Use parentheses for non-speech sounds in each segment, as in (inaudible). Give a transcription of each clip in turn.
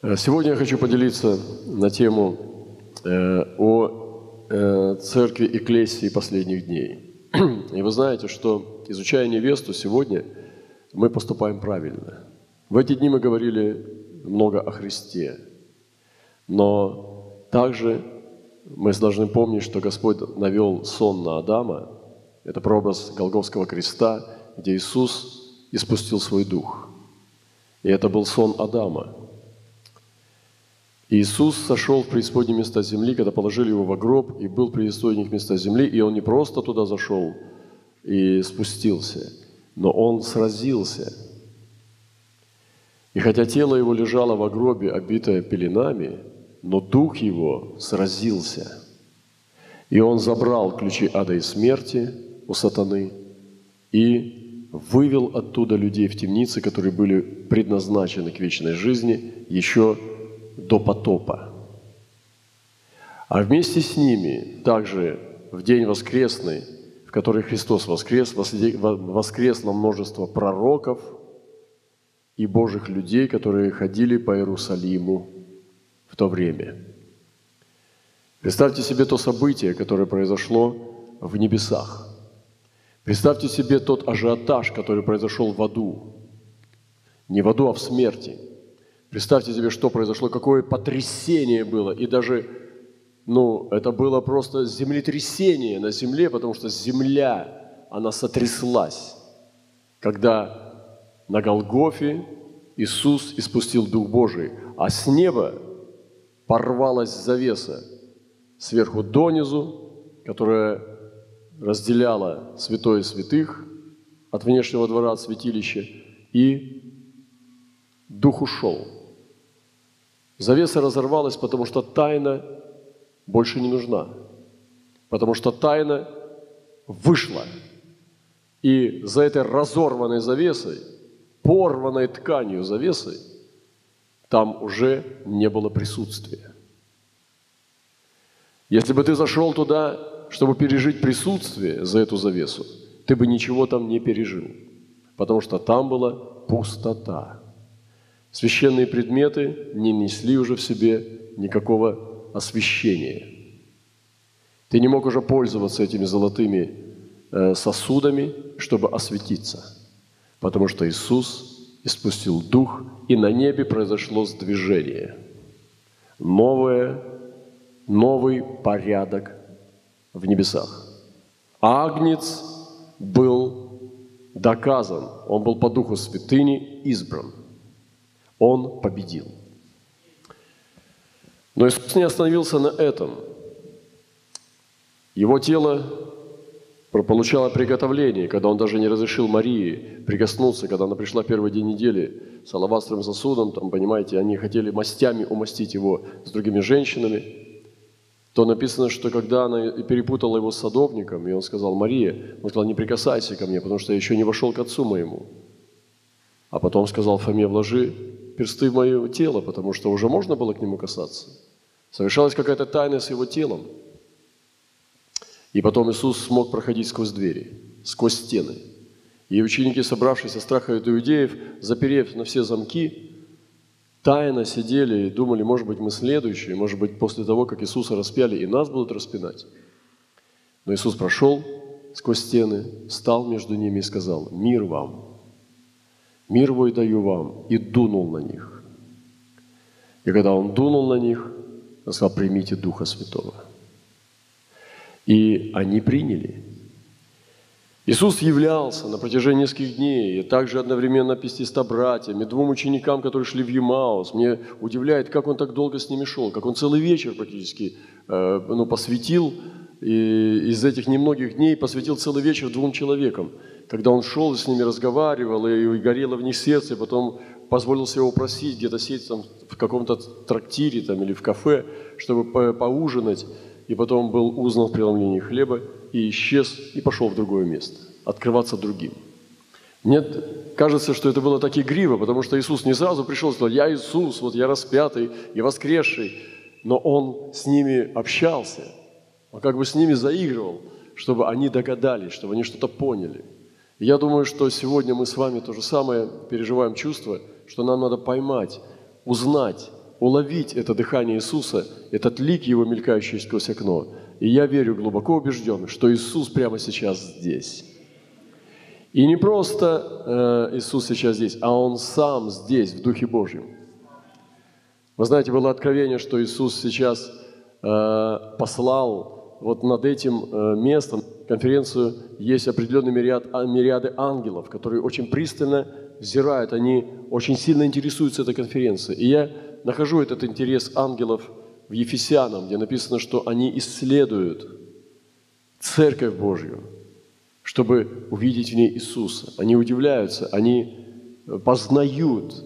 Э, Сегодня я хочу поделиться на тему э, о э, церкви Экклесии последних дней. (clears throat) И вы знаете, что изучая невесту сегодня, мы поступаем правильно. В эти дни мы говорили много о Христе, но также мы должны помнить, что Господь навел сон на Адама. Это прообраз Голговского креста, где Иисус испустил свой дух. И это был сон Адама – Иисус сошел в преисподние места земли, когда положили его в гроб, и был преисподних места земли, и он не просто туда зашел и спустился, но он сразился. И хотя тело его лежало в гробе, обитое пеленами, но дух его сразился. И он забрал ключи ада и смерти у сатаны и вывел оттуда людей в темницы, которые были предназначены к вечной жизни еще до потопа. А вместе с ними также в день воскресный, в который Христос воскрес, воскресло множество пророков и Божьих людей, которые ходили по Иерусалиму в то время. Представьте себе то событие, которое произошло в небесах. Представьте себе тот ажиотаж, который произошел в аду. Не в аду, а в смерти – Представьте себе, что произошло, какое потрясение было. И даже, ну, это было просто землетрясение на земле, потому что земля, она сотряслась, когда на Голгофе Иисус испустил Дух Божий, а с неба порвалась завеса сверху донизу, которая разделяла святое святых от внешнего двора, от святилища, и Дух ушел – Завеса разорвалась, потому что тайна больше не нужна. Потому что тайна вышла. И за этой разорванной завесой, порванной тканью завесой, там уже не было присутствия. Если бы ты зашел туда, чтобы пережить присутствие за эту завесу, ты бы ничего там не пережил, потому что там была пустота. Священные предметы не несли уже в себе никакого освящения. Ты не мог уже пользоваться этими золотыми э, сосудами, чтобы осветиться, потому что Иисус испустил Дух, и на небе произошло сдвижение. Новое, новый порядок в небесах. Агнец был доказан, он был по Духу Святыни избран – он победил. Но Иисус не остановился на этом. Его тело получало приготовление, когда он даже не разрешил Марии прикоснуться, когда она пришла первый день недели с алавастровым сосудом, там, понимаете, они хотели мастями умастить его с другими женщинами, то написано, что когда она перепутала его с садовником, и он сказал, Мария, он сказал, не прикасайся ко мне, потому что я еще не вошел к отцу моему. А потом сказал Фоме, вложи персты в мое тело, потому что уже можно было к нему касаться. Совершалась какая-то тайна с его телом. И потом Иисус смог проходить сквозь двери, сквозь стены. И ученики, собравшись от страха иудеев, заперев на все замки, тайно сидели и думали, может быть, мы следующие, может быть, после того, как Иисуса распяли, и нас будут распинать. Но Иисус прошел сквозь стены, стал между ними и сказал, «Мир вам!» Мир мой даю вам, и дунул на них. И когда он дунул на них, он сказал, примите Духа Святого. И они приняли. Иисус являлся на протяжении нескольких дней, и также одновременно 500 братьям, и двум ученикам, которые шли в Емаус. Мне удивляет, как он так долго с ними шел, как он целый вечер практически э, ну, посвятил, и из этих немногих дней посвятил целый вечер двум человекам – когда он шел и с ними разговаривал, и горело в них сердце, и потом позволил себе просить где-то сидеть там в каком-то трактире там, или в кафе, чтобы по поужинать, и потом был узнан в преломлении хлеба, и исчез, и пошел в другое место, открываться другим. Мне кажется, что это было так игриво, потому что Иисус не сразу пришел и сказал, я Иисус, вот я распятый и воскресший, но Он с ними общался, Он как бы с ними заигрывал, чтобы они догадались, чтобы они что-то поняли – я думаю, что сегодня мы с вами то же самое переживаем чувство, что нам надо поймать, узнать, уловить это дыхание Иисуса, этот лик Его, мелькающий сквозь окно. И я верю, глубоко убежден, что Иисус прямо сейчас здесь. И не просто э, Иисус сейчас здесь, а Он сам здесь, в Духе Божьем. Вы знаете, было откровение, что Иисус сейчас э, послал вот над этим э, местом, конференцию, есть определенный мириад, а, мириады ангелов, которые очень пристально взирают, они очень сильно интересуются этой конференцией. И я нахожу этот интерес ангелов в Ефесянам, где написано, что они исследуют Церковь Божью, чтобы увидеть в ней Иисуса. Они удивляются, они познают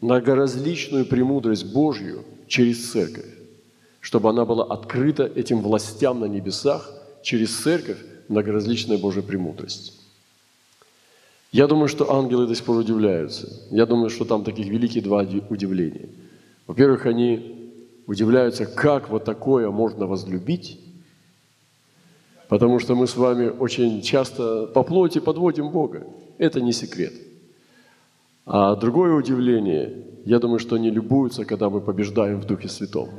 многоразличную премудрость Божью через Церковь, чтобы она была открыта этим властям на небесах через Церковь, многоразличная Божья премудрость. Я думаю, что ангелы до сих пор удивляются. Я думаю, что там таких великие два удивления. Во-первых, они удивляются, как вот такое можно возлюбить, потому что мы с вами очень часто по плоти подводим Бога. Это не секрет. А другое удивление, я думаю, что они любуются, когда мы побеждаем в Духе Святом.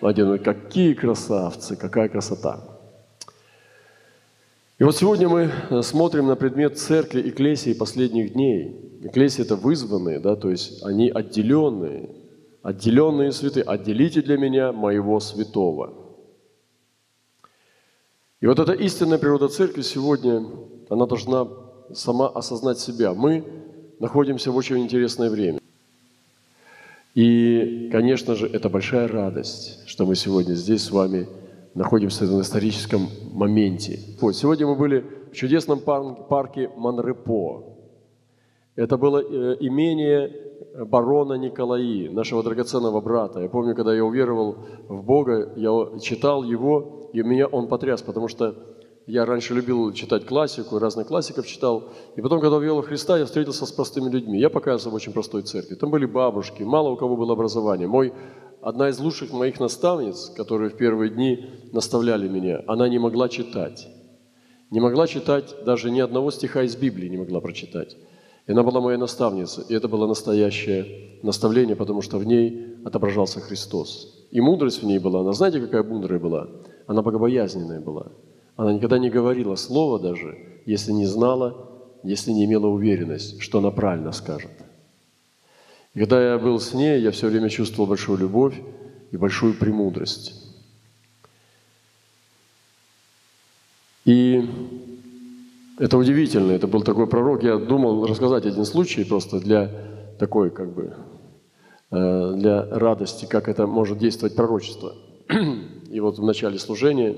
Думают, какие красавцы, какая красота. И вот сегодня мы э, смотрим на предмет церкви Экклесии последних дней. Экклесии – это вызванные, да, то есть они отделенные, отделенные святые. «Отделите для меня моего святого». И вот эта истинная природа церкви сегодня, она должна сама осознать себя. Мы находимся в очень интересное время. И, конечно же, это большая радость, что мы сегодня здесь с вами – находимся в историческом моменте. Вот, сегодня мы были в чудесном парке Манрепо. Это было э, имение барона Николаи, нашего драгоценного брата. Я помню, когда я уверовал в Бога, я читал его, и меня он потряс, потому что я раньше любил читать классику, разных классиков читал. И потом, когда увел Христа, я встретился с простыми людьми. Я показывал в очень простой церкви. Там были бабушки, мало у кого было образование. Мой одна из лучших моих наставниц, которые в первые дни наставляли меня, она не могла читать. Не могла читать даже ни одного стиха из Библии не могла прочитать. И она была моя наставница, и это было настоящее наставление, потому что в ней отображался Христос. И мудрость в ней была, она знаете, какая мудрая была? Она богобоязненная была. Она никогда не говорила слова даже, если не знала, если не имела уверенность, что она правильно скажет – когда я был с ней, я все время чувствовал большую любовь и большую премудрость. И это удивительно, это был такой пророк. Я думал рассказать один случай просто для такой, как бы, э, для радости, как это может действовать пророчество. И вот в начале служения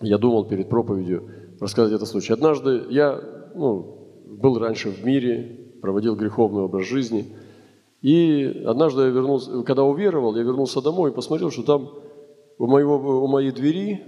я думал перед проповедью рассказать этот случай. Однажды я ну, был раньше в мире, проводил греховный образ жизни – и однажды я вернулся, когда уверовал, я вернулся домой и посмотрел, что там у, моего, у моей двери,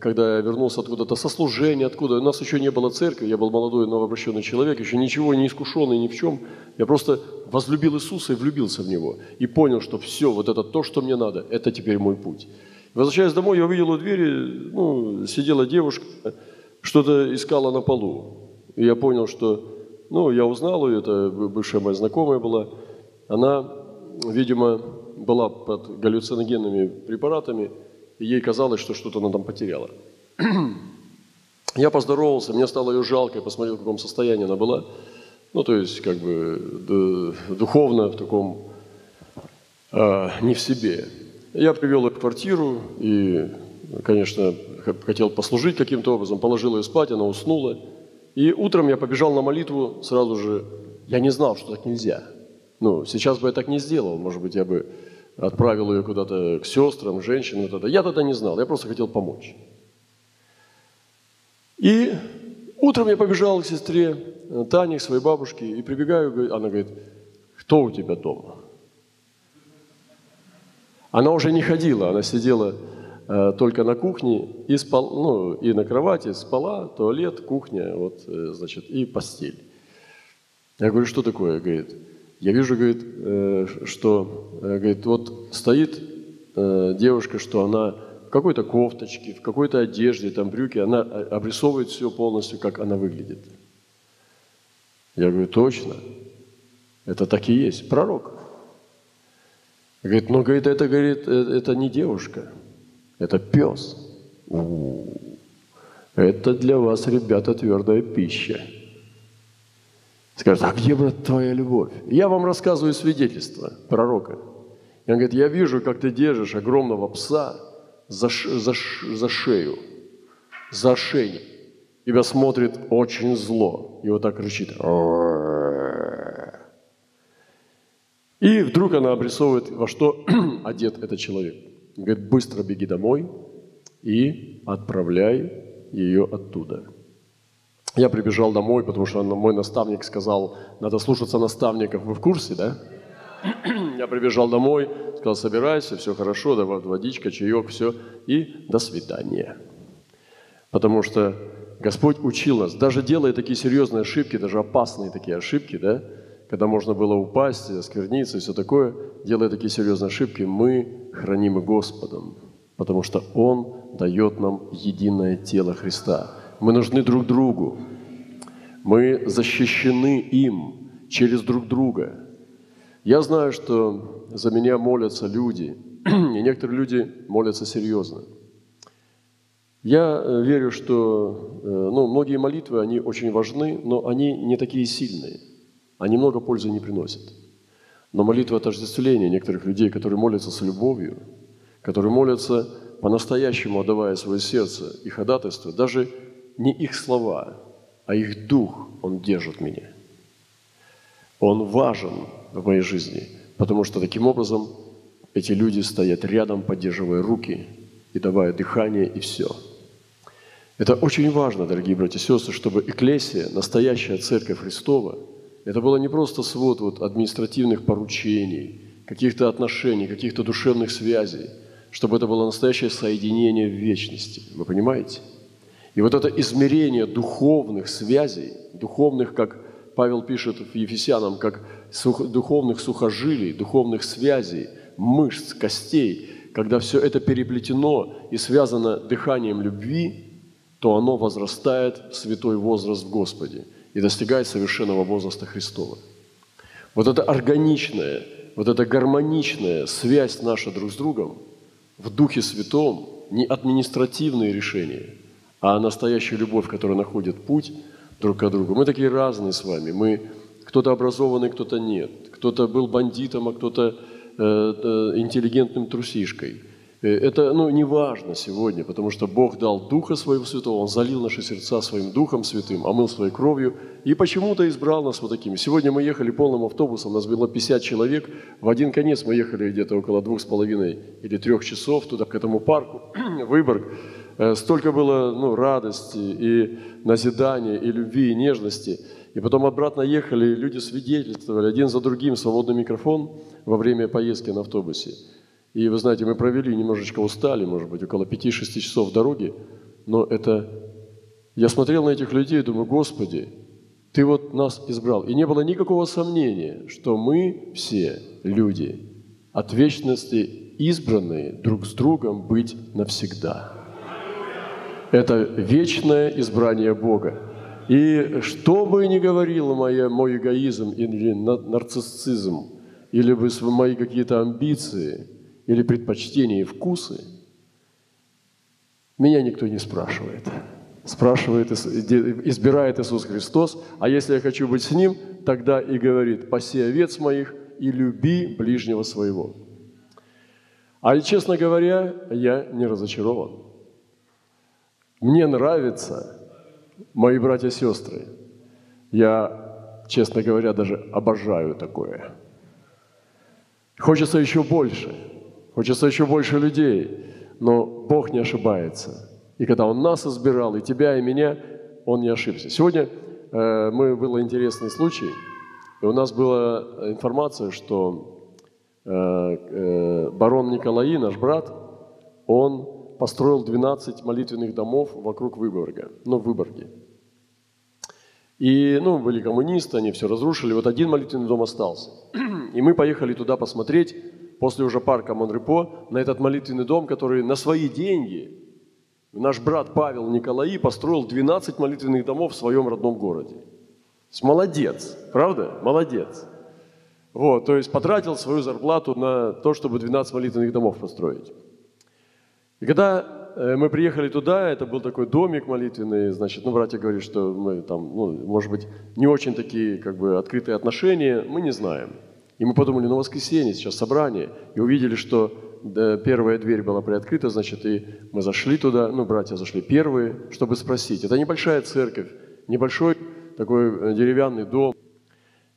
когда я вернулся откуда-то со служения, откуда, у нас еще не было церкви, я был молодой новообращенный человек, еще ничего не искушенный ни в чем. Я просто возлюбил Иисуса и влюбился в Него. И понял, что все, вот это то, что мне надо, это теперь мой путь. Возвращаясь домой, я увидел у двери, ну, сидела девушка, что-то искала на полу. И я понял, что, ну, я узнал ее, это бывшая моя знакомая была – она, видимо, была под галлюциногенными препаратами, и ей казалось, что что-то она там потеряла. (clears throat) Я поздоровался, мне стало ее жалко, я посмотрел, в каком состоянии она была. Ну, то есть, как бы, духовно в таком, э, не в себе. Я привел ее в квартиру и, конечно, хотел послужить каким-то образом, положил ее спать, она уснула. И утром я побежал на молитву сразу же. Я не знал, что так нельзя. Ну, сейчас бы я так не сделал. Может быть, я бы отправил ее куда-то к сестрам, женщинам. Вот Я тогда не знал. Я просто хотел помочь. И утром я побежал к сестре Тане, к своей бабушке, и прибегаю, она говорит, кто у тебя дома? Она уже не ходила, она сидела э, только на кухне и спал, ну, и на кровати спала, туалет, кухня, вот, э, значит, и постель. Я говорю, что такое? Говорит, я вижу, говорит, э, что, э, говорит, вот стоит э, девушка, что она в какой-то кофточке, в какой-то одежде, там брюки, она обрисовывает все полностью, как она выглядит. Я говорю, точно, это так и есть, пророк. Говорит, ну, говорит, это, говорит, это не девушка, это пес. У-у-у. Это для вас, ребята, твердая пища. Скажет, а где, брат, твоя любовь? Я вам рассказываю свидетельство пророка. И он говорит, я вижу, как ты держишь огромного пса за, за, за шею, за шею. Тебя смотрит очень зло. И вот так кричит. И вдруг она обрисовывает, во что (clears throat) одет этот человек. Говорит, быстро беги домой и отправляй ее оттуда. Я прибежал домой, потому что мой наставник сказал, надо слушаться наставников. Вы в курсе, да? (clears throat) Я прибежал домой, сказал, собирайся, все хорошо, давай водичка, чаек, все, и до свидания. Потому что Господь учил нас, даже делая такие серьезные ошибки, даже опасные такие ошибки, да, когда можно было упасть, оскверниться и все такое, делая такие серьезные ошибки, мы хранимы Господом, потому что Он дает нам единое тело Христа. Мы нужны друг другу. Мы защищены им через друг друга. Я знаю, что за меня молятся люди, (clears throat) и некоторые люди молятся серьезно. Я э, верю, что э, ну, многие молитвы, они очень важны, но они не такие сильные. Они много пользы не приносят. Но молитва отождествления некоторых людей, которые молятся с любовью, которые молятся по-настоящему отдавая свое сердце и ходатайство, даже не их слова, а их дух, он держит меня. Он важен в моей жизни, потому что таким образом эти люди стоят рядом, поддерживая руки и давая дыхание и все. Это очень важно, дорогие братья и сестры, чтобы эклесия, настоящая церковь Христова, это было не просто свод вот административных поручений, каких-то отношений, каких-то душевных связей, чтобы это было настоящее соединение в вечности. Вы понимаете? И вот это измерение духовных связей, духовных, как Павел пишет в Ефесянам, как духовных сухожилий, духовных связей, мышц, костей, когда все это переплетено и связано дыханием любви, то оно возрастает в святой возраст в Господе и достигает совершенного возраста Христова. Вот эта органичная, вот эта гармоничная связь наша друг с другом в Духе Святом, не административные решения – а настоящая любовь, которая находит путь друг к другу. Мы такие разные с вами. Мы кто-то образованный, кто-то нет. Кто-то был бандитом, а кто-то э, э, интеллигентным трусишкой. Э, это ну, не важно сегодня, потому что Бог дал Духа Своего Святого, Он залил наши сердца Своим Духом Святым, омыл Своей кровью и почему-то избрал нас вот такими. Сегодня мы ехали полным автобусом, нас было 50 человек. В один конец мы ехали где-то около двух с половиной или трех часов туда, к этому парку, (clears throat) Выборг. Э, столько было ну, радости и назидания, и любви, и нежности. И потом обратно ехали, люди свидетельствовали один за другим свободный микрофон во время поездки на автобусе. И вы знаете, мы провели, немножечко устали, может быть, около 5-6 часов дороги, но это... Я смотрел на этих людей и думаю, Господи, Ты вот нас избрал. И не было никакого сомнения, что мы все люди от вечности избранные друг с другом быть навсегда. Это вечное избрание Бога. И что бы ни говорил моя, мой эгоизм или нарциссизм, или бы мои какие-то амбиции, или предпочтения и вкусы, меня никто не спрашивает. Спрашивает, избирает Иисус Христос, а если я хочу быть с Ним, тогда и говорит, паси овец моих и люби ближнего своего. А честно говоря, я не разочарован. Мне нравится, мои братья и сестры, я, честно говоря, даже обожаю такое. Хочется еще больше, хочется еще больше людей, но Бог не ошибается. И когда Он нас избирал, и тебя, и меня, Он не ошибся. Сегодня э, мы, был интересный случай, и у нас была информация, что э, э, барон Николаи, наш брат, он построил 12 молитвенных домов вокруг Выборга, ну, в Выборге. И, ну, были коммунисты, они все разрушили, вот один молитвенный дом остался. И мы поехали туда посмотреть, после уже парка Монрепо, на этот молитвенный дом, который на свои деньги, наш брат Павел Николаи построил 12 молитвенных домов в своем родном городе. Молодец, правда? Молодец. Вот, то есть потратил свою зарплату на то, чтобы 12 молитвенных домов построить. И когда э, мы приехали туда, это был такой домик молитвенный, значит, ну, братья говорят, что мы там, ну, может быть, не очень такие, как бы, открытые отношения, мы не знаем. И мы подумали, ну, воскресенье, сейчас собрание, и увидели, что первая дверь была приоткрыта, значит, и мы зашли туда, ну, братья зашли первые, чтобы спросить. Это небольшая церковь, небольшой такой э, деревянный дом.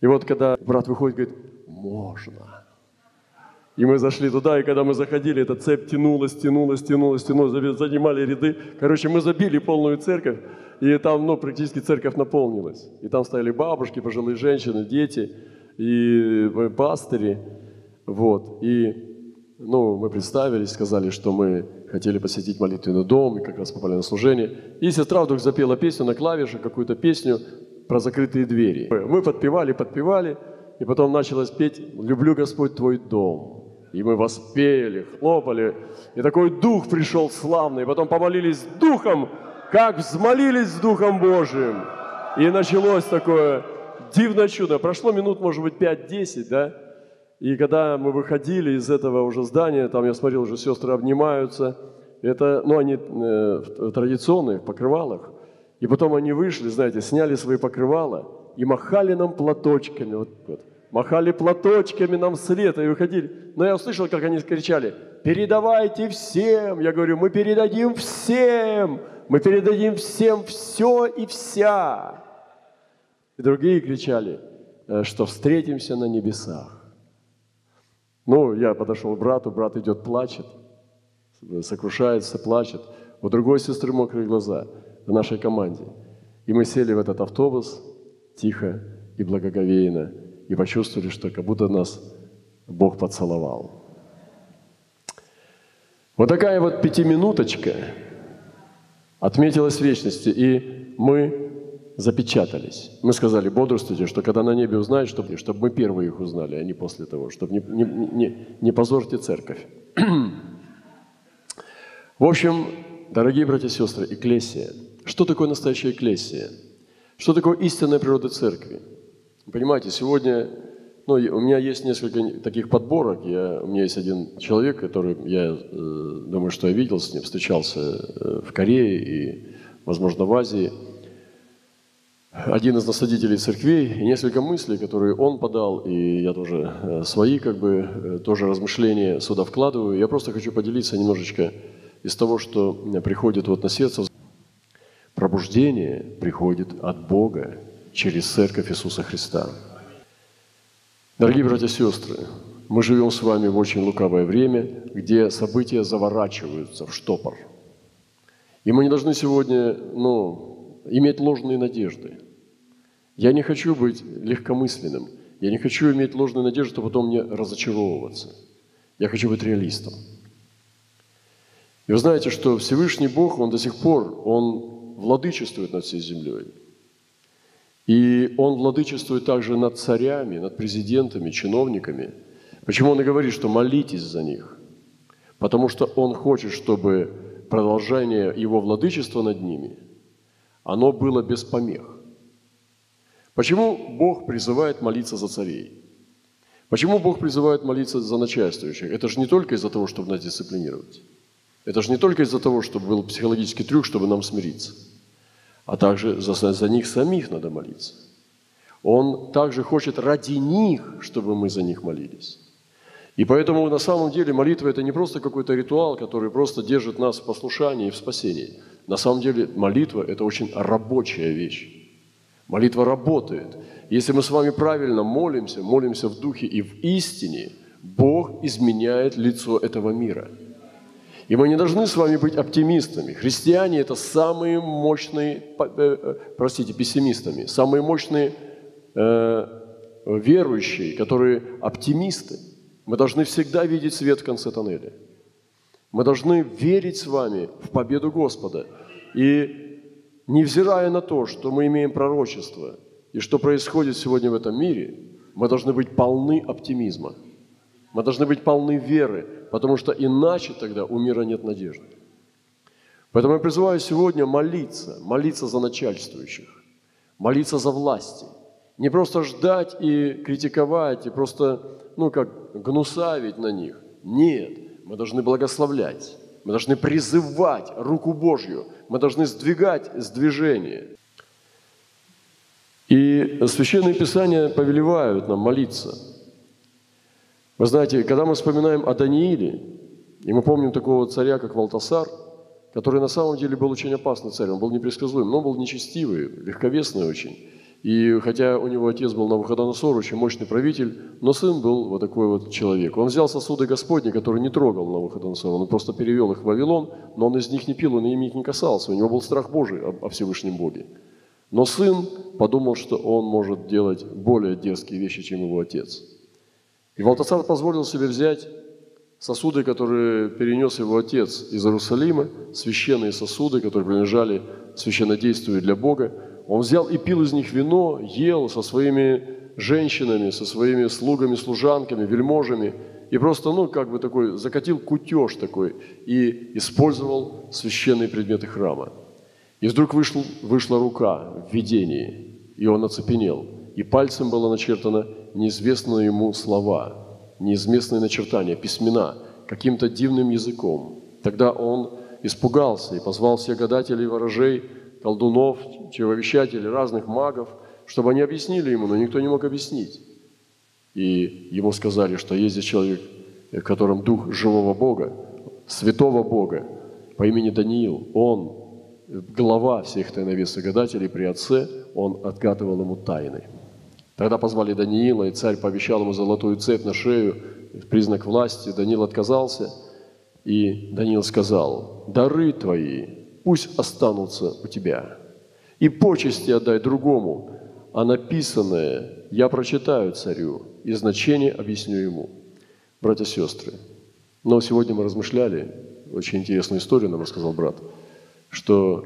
И вот когда брат выходит, говорит, можно. И мы зашли туда, и когда мы заходили, эта цепь тянулась, тянулась, тянулась, тянулась, занимали ряды. Короче, мы забили полную церковь, и там, ну, практически церковь наполнилась. И там стояли бабушки, пожилые женщины, дети, и э, пастыри. Вот. И ну, мы представились, сказали, что мы хотели посетить молитвенный дом, и как раз попали на служение. И сестра вдруг запела песню на клавишах, какую-то песню про закрытые двери. Мы подпевали, подпевали, и потом началось петь «Люблю, Господь, Твой дом». И мы воспели, хлопали, и такой дух пришел славный. Потом помолились духом, как взмолились с Духом Божиим. И началось такое дивное чудо. Прошло минут, может быть, 5-10, да? И когда мы выходили из этого уже здания, там я смотрел, уже сестры обнимаются. Это, ну, они э, в покрывалах. И потом они вышли, знаете, сняли свои покрывала и махали нам платочками. Вот, вот. Махали платочками нам вслед и выходили. Но я услышал, как они кричали, передавайте всем. Я говорю, мы передадим всем. Мы передадим всем все и вся. И другие кричали, «Э, что встретимся на небесах. Ну, я подошел к брату, брат идет, плачет, сокрушается, плачет. У другой сестры мокрые глаза в нашей команде. И мы сели в этот автобус тихо и благоговейно и почувствовали, что как будто нас Бог поцеловал. Вот такая вот пятиминуточка отметилась в вечности, и мы запечатались. Мы сказали, бодрствуйте, что когда на небе узнают, чтобы, чтобы мы первые их узнали, а не после того, чтобы не, не, не, не позорьте церковь. В общем, дорогие братья и сестры, экклесия. Что такое настоящая экклесия? Что такое истинная природа церкви? Понимаете, сегодня ну, у меня есть несколько таких подборок. Я, у меня есть один человек, который, я э, думаю, что я видел с ним, встречался э, в Корее и, возможно, в Азии – один из насадителей церквей, и несколько мыслей, которые он подал, и я тоже э, свои как бы э, тоже размышления сюда вкладываю. Я просто хочу поделиться немножечко из того, что приходит вот на сердце. Пробуждение приходит от Бога через Церковь Иисуса Христа. Дорогие братья и сестры, мы живем с вами в очень лукавое время, где события заворачиваются в штопор. И мы не должны сегодня ну, иметь ложные надежды – я не хочу быть легкомысленным. Я не хочу иметь ложную надежду, чтобы потом мне разочаровываться. Я хочу быть реалистом. И вы знаете, что Всевышний Бог, Он до сих пор, Он владычествует над всей землей. И Он владычествует также над царями, над президентами, чиновниками. Почему Он и говорит, что молитесь за них? Потому что Он хочет, чтобы продолжение Его владычества над ними, оно было без помех. Почему Бог призывает молиться за царей? Почему Бог призывает молиться за начальствующих? Это же не только из-за того, чтобы нас дисциплинировать. Это же не только из-за того, чтобы был психологический трюк, чтобы нам смириться. А также за, за них самих надо молиться. Он также хочет ради них, чтобы мы за них молились. И поэтому на самом деле молитва – это не просто какой-то ритуал, который просто держит нас в послушании и в спасении. На самом деле молитва – это очень рабочая вещь. Молитва работает. Если мы с вами правильно молимся, молимся в духе и в истине, Бог изменяет лицо этого мира. И мы не должны с вами быть оптимистами. Христиане – это самые мощные, э, э, простите, пессимистами, самые мощные э, верующие, которые оптимисты. Мы должны всегда видеть свет в конце тоннеля. Мы должны верить с вами в победу Господа. И невзирая на то, что мы имеем пророчество и что происходит сегодня в этом мире, мы должны быть полны оптимизма. Мы должны быть полны веры, потому что иначе тогда у мира нет надежды. Поэтому я призываю сегодня молиться, молиться за начальствующих, молиться за власти. Не просто ждать и критиковать, и просто, ну, как гнусавить на них. Нет, мы должны благословлять. Мы должны призывать руку Божью. Мы должны сдвигать сдвижение. И Священные Писания повелевают нам молиться. Вы знаете, когда мы вспоминаем о Данииле, и мы помним такого царя, как Валтасар, который на самом деле был очень опасный царь, он был непредсказуемый, но он был нечестивый, легковесный очень. И хотя у него отец был Навуходоносор, очень мощный правитель, но сын был вот такой вот человек. Он взял сосуды Господни, которые не трогал Навуходоносор, он просто перевел их в Вавилон, но он из них не пил, он ими не касался, у него был страх Божий о Всевышнем Боге. Но сын подумал, что он может делать более дерзкие вещи, чем его отец. И Валтасар позволил себе взять сосуды, которые перенес его отец из Иерусалима, священные сосуды, которые принадлежали священнодействию для Бога. Он взял и пил из них вино, ел со своими женщинами, со своими слугами, служанками, вельможами, и просто, ну, как бы такой, закатил кутеж такой и использовал священные предметы храма. И вдруг вышел, вышла рука в видении, и он оцепенел. И пальцем было начертано неизвестные ему слова, неизвестные начертания, письмена, каким-то дивным языком. Тогда он испугался и позвал всех гадателей, ворожей, колдунов, чревовещателей, разных магов, чтобы они объяснили ему, но никто не мог объяснить. И ему сказали, что есть здесь человек, в котором дух живого Бога, святого Бога по имени Даниил. Он глава всех тайновесных гадателей при отце, он отгадывал ему тайны. Тогда позвали Даниила, и царь пообещал ему золотую цепь на шею, признак власти. Даниил отказался, и Даниил сказал, «Дары твои пусть останутся у тебя, и почести отдай другому, а написанное я прочитаю царю, и значение объясню ему». Братья и сестры, но сегодня мы размышляли, очень интересную историю нам рассказал брат – что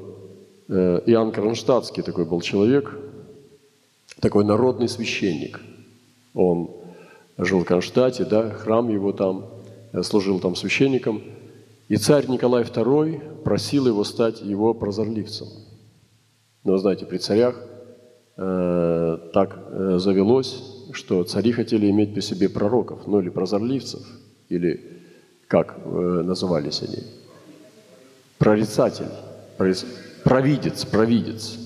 э, Иоанн Кронштадтский такой был человек, такой народный священник. Он жил в Кронштадте, да, храм его там, э, служил там священником. И царь Николай II просил его стать его прозорливцем. Но, знаете, при царях э, так э, завелось, что цари хотели иметь при себе пророков, ну или прозорливцев, или как э, назывались они, прорицателей провидец, провидец.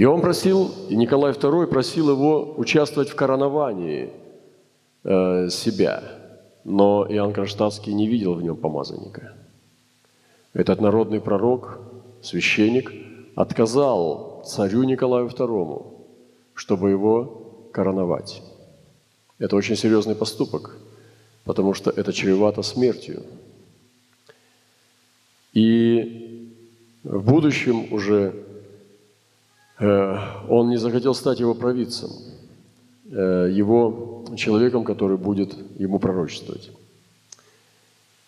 И он просил, и Николай II просил его участвовать в короновании э, себя. Но Иоанн Кронштадтский не видел в нем помазанника. Этот народный пророк, священник, отказал царю Николаю II, чтобы его короновать. Это очень серьезный поступок, потому что это чревато смертью. И в будущем уже он не захотел стать его провидцем, э, его человеком, который будет ему пророчествовать.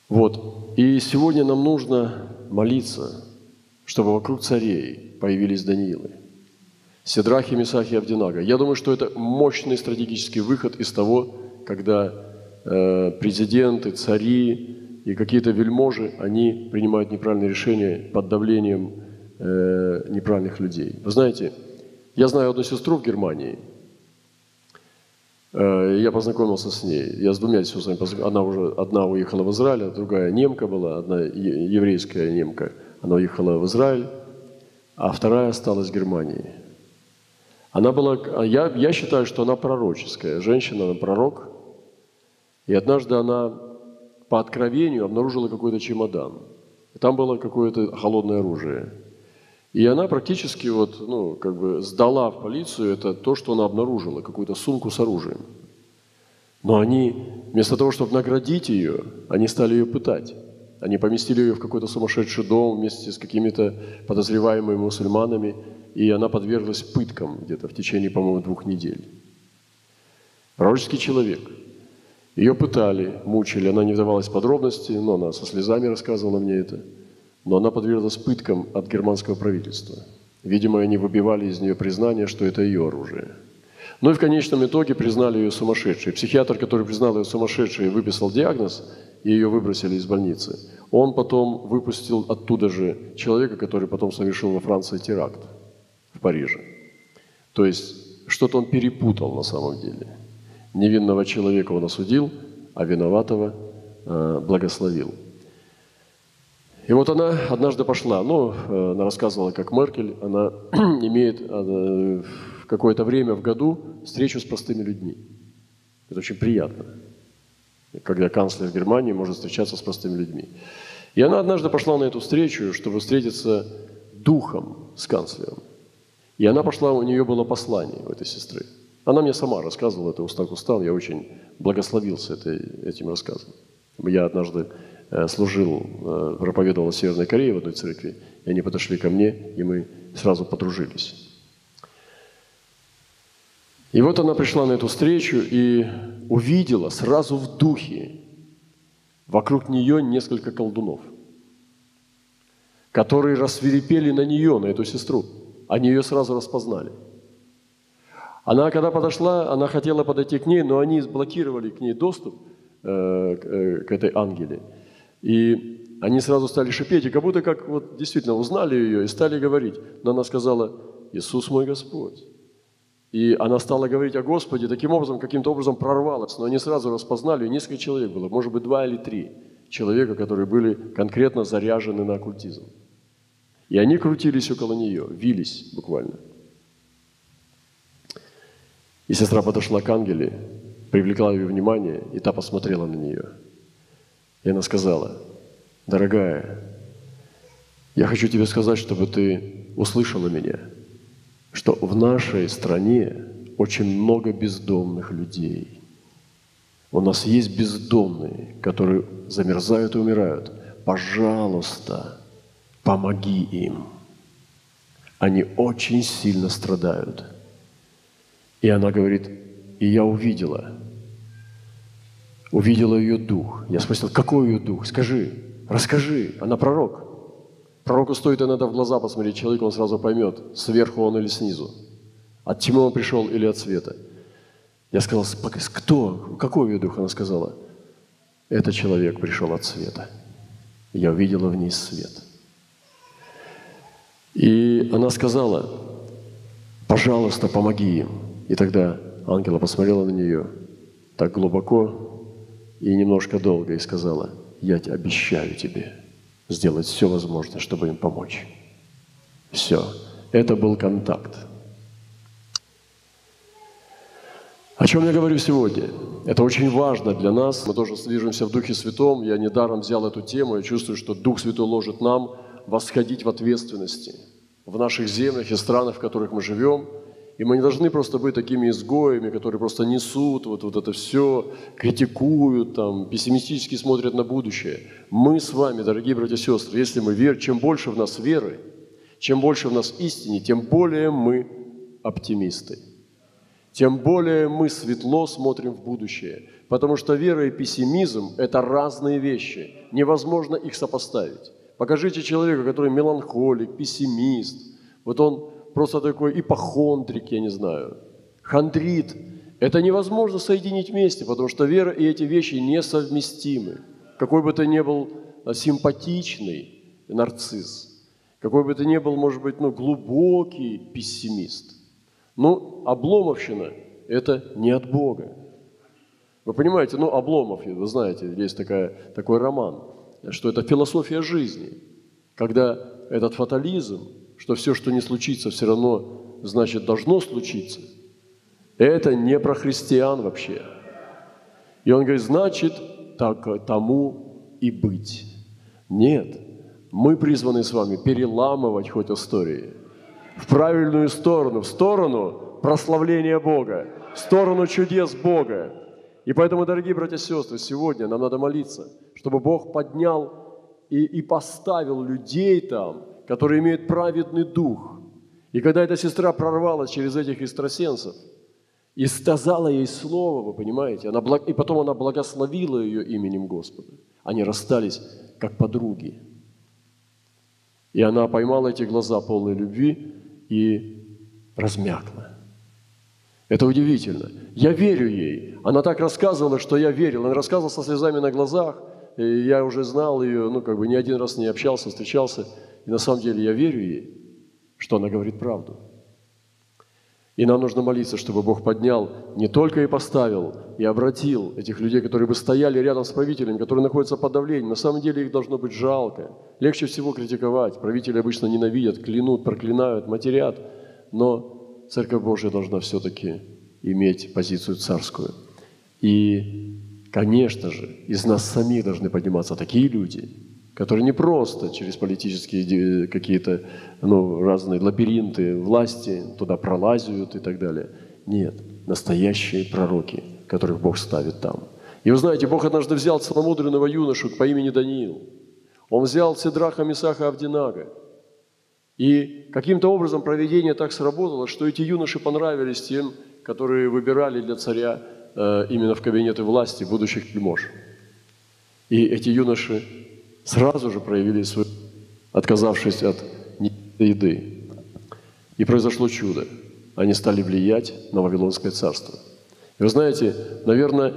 Вот. И сегодня нам нужно молиться, чтобы вокруг царей появились Даниилы. Седрахи, Месахи Авдинага. Я думаю, что это мощный стратегический выход из того, когда э, президенты, цари, и какие-то вельможи, они принимают неправильные решения под давлением э, неправильных людей. Вы знаете, я знаю одну сестру в Германии, э, я познакомился с ней, я с двумя сестрами познакомился, она уже, одна уехала в Израиль, а другая немка была, одна еврейская немка, она уехала в Израиль, а вторая осталась в Германии. Она была, я, я считаю, что она пророческая, женщина, она пророк, и однажды она по откровению обнаружила какой-то чемодан. Там было какое-то холодное оружие. И она практически вот, ну, как бы сдала в полицию это то, что она обнаружила, какую-то сумку с оружием. Но они, вместо того, чтобы наградить ее, они стали ее пытать. Они поместили ее в какой-то сумасшедший дом вместе с какими-то подозреваемыми мусульманами, и она подверглась пыткам где-то в течение, по-моему, двух недель. Пророческий человек – ее пытали, мучили, она не вдавалась в подробности, но она со слезами рассказывала мне это. Но она подверглась пыткам от германского правительства. Видимо, они выбивали из нее признание, что это ее оружие. Ну и в конечном итоге признали ее сумасшедшей. Психиатр, который признал ее сумасшедшей выписал диагноз, и ее выбросили из больницы, он потом выпустил оттуда же человека, который потом совершил во Франции теракт в Париже. То есть что-то он перепутал на самом деле. Невинного человека он осудил, а виноватого э, благословил. И вот она однажды пошла, ну, э, она рассказывала, как Меркель, она (clears throat) имеет э, какое-то время в году встречу с простыми людьми. Это очень приятно, когда канцлер Германии может встречаться с простыми людьми. И она однажды пошла на эту встречу, чтобы встретиться духом с канцлером. И она пошла, у нее было послание у этой сестры. Она мне сама рассказывала это уста к устам, я очень благословился этой, этим рассказом. Я однажды служил, э, проповедовал в Северной Корее в одной церкви, и они подошли ко мне, и мы сразу подружились. И вот она пришла на эту встречу и увидела сразу в духе вокруг нее несколько колдунов, которые рассверепели на нее, на эту сестру. Они ее сразу распознали. Она, когда подошла, она хотела подойти к ней, но они блокировали к ней доступ э, э, к этой ангеле. И они сразу стали шипеть, и как будто как вот действительно узнали ее и стали говорить. Но она сказала, Иисус мой Господь. И она стала говорить о Господе, таким образом, каким-то образом прорвалась, но они сразу распознали, несколько человек было, может быть, два или три человека, которые были конкретно заряжены на оккультизм. И они крутились около нее, вились буквально. И сестра подошла к ангеле, привлекла ее внимание, и та посмотрела на нее. И она сказала, дорогая, я хочу тебе сказать, чтобы ты услышала меня – что в нашей стране очень много бездомных людей. У нас есть бездомные, которые замерзают и умирают. Пожалуйста, помоги им. Они очень сильно страдают. И она говорит, и я увидела, увидела ее дух. Я спросил, какой ее дух? Скажи, расскажи. Она пророк. Пророку стоит иногда в глаза посмотреть человека, он сразу поймет, сверху он или снизу. От тьмы он пришел или от света. Я сказал, кто? Какой ее дух? Она сказала, этот человек пришел от света. Я увидела в ней свет. И она сказала, пожалуйста, помоги им. И тогда ангела посмотрела на нее так глубоко и немножко долго и сказала, я обещаю тебе – сделать все возможное, чтобы им помочь. Все. Это был контакт. О чем я говорю сегодня? Это очень важно для нас. Мы тоже движемся в Духе Святом. Я недаром взял эту тему. Я чувствую, что Дух Святой ложит нам восходить в ответственности в наших землях и странах, в которых мы живем – и мы не должны просто быть такими изгоями, которые просто несут вот, вот это все, критикуют, там, пессимистически смотрят на будущее. Мы с вами, дорогие братья и сестры, если мы верим, чем больше в нас веры, чем больше в нас истины, тем более мы оптимисты. Тем более мы светло смотрим в будущее. Потому что вера и пессимизм – это разные вещи. Невозможно их сопоставить. Покажите человека, который меланхолик, пессимист. Вот он просто такой ипохондрик, я не знаю, хандрит. Это невозможно соединить вместе, потому что вера и эти вещи несовместимы. Какой бы ты ни был а, симпатичный нарцисс, какой бы ты ни был, может быть, ну, глубокий пессимист. Ну, обломовщина – это не от Бога. Вы понимаете, ну, Обломов, вы знаете, есть такая, такой роман, что это философия жизни, когда этот фатализм, что все, что не случится, все равно, значит, должно случиться. Это не про христиан вообще. И он говорит, значит, так тому и быть. Нет, мы призваны с вами переламывать хоть истории в правильную сторону, в сторону прославления Бога, в сторону чудес Бога. И поэтому, дорогие братья и сестры, сегодня нам надо молиться, чтобы Бог поднял и, и поставил людей там, которые имеют праведный дух. И когда эта сестра прорвалась через этих экстрасенсов и сказала ей слово, вы понимаете, она, и потом она благословила ее именем Господа. Они расстались как подруги. И она поймала эти глаза полной любви и размякла. Это удивительно. Я верю ей. Она так рассказывала, что я верил. Она рассказывала со слезами на глазах. И я уже знал ее, ну, как бы не один раз с ней общался, встречался. И на самом деле я верю ей, что она говорит правду. И нам нужно молиться, чтобы Бог поднял не только и поставил, и обратил этих людей, которые бы стояли рядом с правителем, которые находятся под давлением. На самом деле их должно быть жалко. Легче всего критиковать. Правители обычно ненавидят, клянут, проклинают, матерят. Но Церковь Божья должна все-таки иметь позицию царскую. И, конечно же, из нас самих должны подниматься такие люди, которые не просто через политические какие-то ну, разные лабиринты власти туда пролазят и так далее. Нет, настоящие пророки, которых Бог ставит там. И вы знаете, Бог однажды взял целомудренного юношу по имени Даниил. Он взял Седраха, Месаха, Авдинага. И каким-то образом проведение так сработало, что эти юноши понравились тем, которые выбирали для царя э, именно в кабинеты власти будущих вельмож. И эти юноши сразу же проявили свою, отказавшись от еды. И произошло чудо. Они стали влиять на Вавилонское царство. И вы знаете, наверное,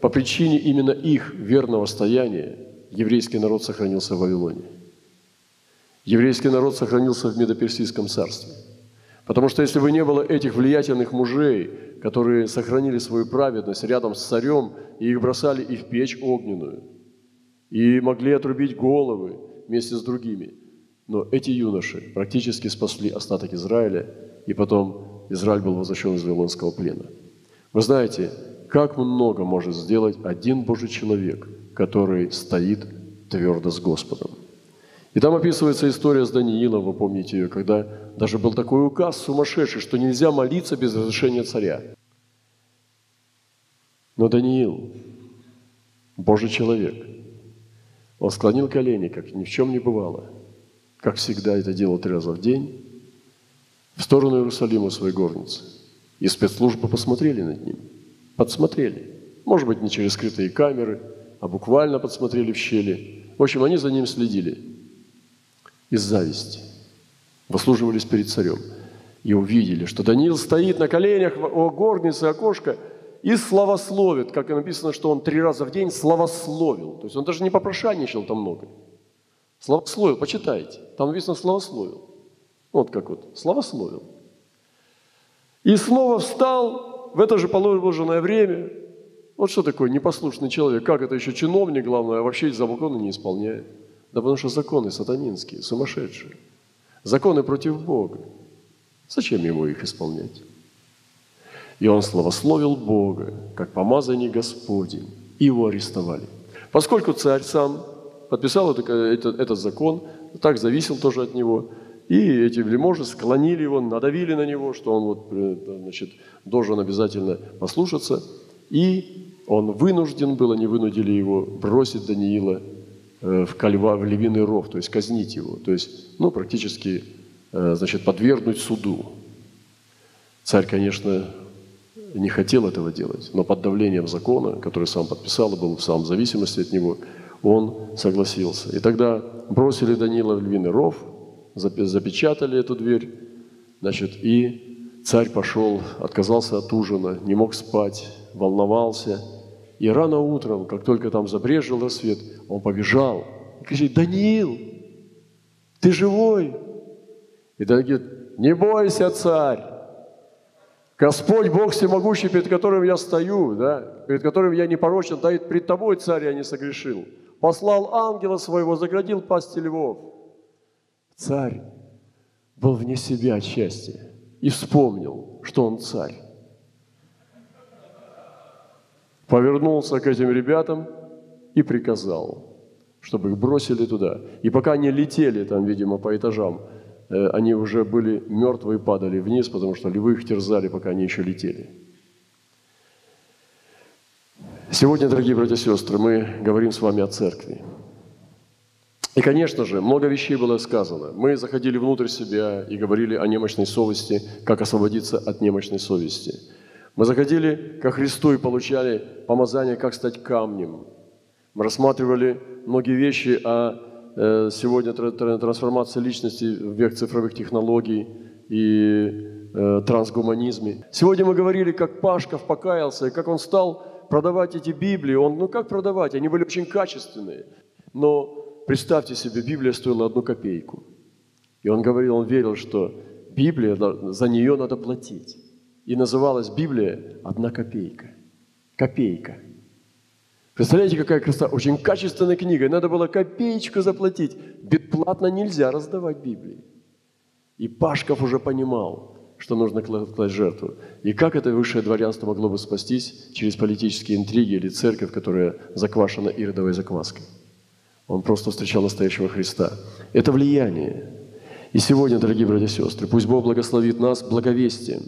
по причине именно их верного стояния еврейский народ сохранился в Вавилоне. Еврейский народ сохранился в Медоперсийском царстве. Потому что если бы не было этих влиятельных мужей, которые сохранили свою праведность рядом с царем, и их бросали и в печь огненную – и могли отрубить головы вместе с другими. Но эти юноши практически спасли остаток Израиля, и потом Израиль был возвращен из Вавилонского плена. Вы знаете, как много может сделать один Божий человек, который стоит твердо с Господом. И там описывается история с Даниилом, вы помните ее, когда даже был такой указ сумасшедший, что нельзя молиться без разрешения царя. Но Даниил, Божий человек, он склонил колени, как ни в чем не бывало, как всегда это делал три раза в день, в сторону Иерусалима своей горницы. И спецслужбы посмотрели над ним, подсмотрели. Может быть, не через скрытые камеры, а буквально подсмотрели в щели. В общем, они за ним следили из зависти. Выслуживались перед царем. И увидели, что Даниил стоит на коленях у горницы окошка – и славословит, как написано, что он три раза в день славословил. То есть он даже не попрошайничал там много. Славословил, почитайте. Там написано славословил. Вот как вот, славословил. И снова встал в это же положенное время. Вот что такое непослушный человек? Как это еще чиновник, главное, а вообще законы не исполняет? Да потому что законы сатанинские, сумасшедшие. Законы против Бога. Зачем ему их исполнять? И он славословил Бога, как помазание Господень, и его арестовали. Поскольку царь сам подписал это, этот, этот закон, так зависел тоже от него, и эти вельможи склонили его, надавили на него, что он вот, э, значит, должен обязательно послушаться, и он вынужден был, они вынудили его бросить Даниила э, в, кольва, в львиный ров, то есть казнить его, то есть, ну, практически, э, значит, подвергнуть суду. Царь, конечно, не хотел этого делать, но под давлением закона, который сам подписал и был в самом зависимости от него, он согласился. И тогда бросили Данила в львиный ров, запечатали эту дверь, значит, и царь пошел, отказался от ужина, не мог спать, волновался. И рано утром, как только там забрежил рассвет, он побежал и кричит, «Даниил, ты живой?» И Даниил говорит, «Не бойся, царь, Господь Бог всемогущий, перед которым я стою, да, перед которым я непорочен, дает пред тобой, царь, я не согрешил. Послал ангела своего, заградил пасти львов. Царь был вне себя от счастья и вспомнил, что он царь. Повернулся к этим ребятам и приказал, чтобы их бросили туда. И пока они летели там, видимо, по этажам, они уже были мертвые, падали вниз, потому что львы их терзали, пока они еще летели. Сегодня, дорогие братья и сестры, мы говорим с вами о церкви. И, конечно же, много вещей было сказано. Мы заходили внутрь себя и говорили о немощной совести, как освободиться от немощной совести. Мы заходили ко Христу и получали помазание, как стать камнем. Мы рассматривали многие вещи о Э, сегодня трансформация личности в век цифровых технологий и э, трансгуманизме. Сегодня мы говорили, как Пашков покаялся, и как он стал продавать эти Библии. Он, ну как продавать? Они были очень качественные. Но представьте себе, Библия стоила одну копейку. И он говорил, он верил, что Библия, за нее надо платить. И называлась Библия «Одна копейка». Копейка. Представляете, какая красота? Очень качественная книга. Надо было копеечку заплатить. Бесплатно нельзя раздавать Библии. И Пашков уже понимал, что нужно класть жертву. И как это высшее дворянство могло бы спастись через политические интриги или церковь, которая заквашена иродовой закваской? Он просто встречал настоящего Христа. Это влияние. И сегодня, дорогие братья и сестры, пусть Бог благословит нас благовестием.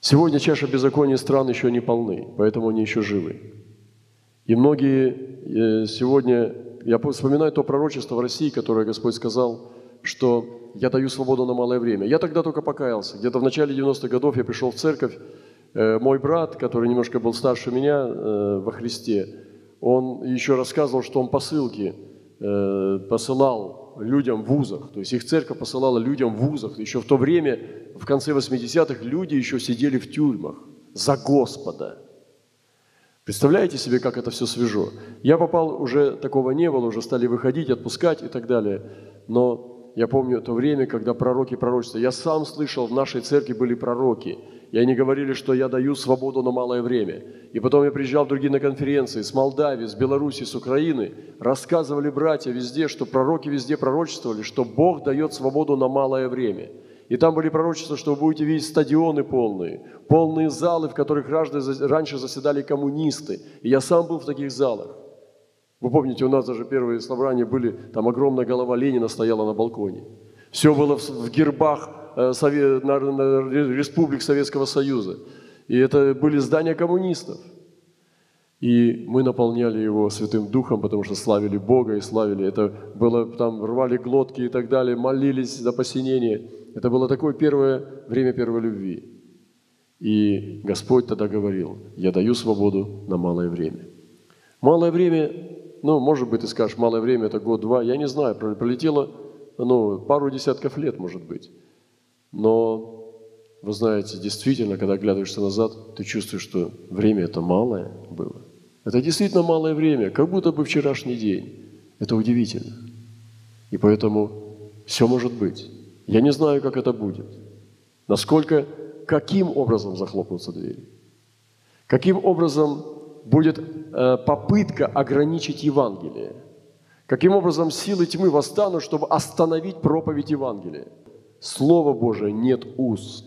Сегодня чаша беззакония стран еще не полны, поэтому они еще живы. И многие э, сегодня, я вспоминаю то пророчество в России, которое Господь сказал, что я даю свободу на малое время. Я тогда только покаялся. Где-то в начале 90-х годов я пришел в церковь. Э, мой брат, который немножко был старше меня э, во Христе, он еще рассказывал, что он посылки посылал людям в вузах. То есть их церковь посылала людям в вузах. Еще в то время, в конце 80-х, люди еще сидели в тюрьмах за Господа. Представляете себе, как это все свежо? Я попал, уже такого не было, уже стали выходить, отпускать и так далее. Но я помню то время, когда пророки пророчества. Я сам слышал, в нашей церкви были пророки. И они говорили, что я даю свободу на малое время. И потом я приезжал в другие на конференции с Молдавии, с Беларуси, с Украины. Рассказывали братья везде, что пророки везде пророчествовали, что Бог дает свободу на малое время. И там были пророчества, что вы будете видеть стадионы полные, полные залы, в которых раньше заседали коммунисты. И я сам был в таких залах. Вы помните, у нас даже первые собрания были, там огромная голова Ленина стояла на балконе. Все было в гербах э, республик Советского Союза. И это были здания коммунистов. И мы наполняли его Святым Духом, потому что славили Бога и славили. Это было, там рвали глотки и так далее, молились за посинение. Это было такое первое время первой любви. И Господь тогда говорил, я даю свободу на малое время. Малое время ну, может быть, ты скажешь, малое время, это год-два, я не знаю, пролетело, ну, пару десятков лет, может быть. Но, вы знаете, действительно, когда оглядываешься назад, ты чувствуешь, что время это малое было. Это действительно малое время, как будто бы вчерашний день. Это удивительно. И поэтому все может быть. Я не знаю, как это будет. Насколько, каким образом захлопнутся двери. Каким образом будет э, попытка ограничить Евангелие. Каким образом силы тьмы восстанут, чтобы остановить проповедь Евангелия? Слово Божие нет уз,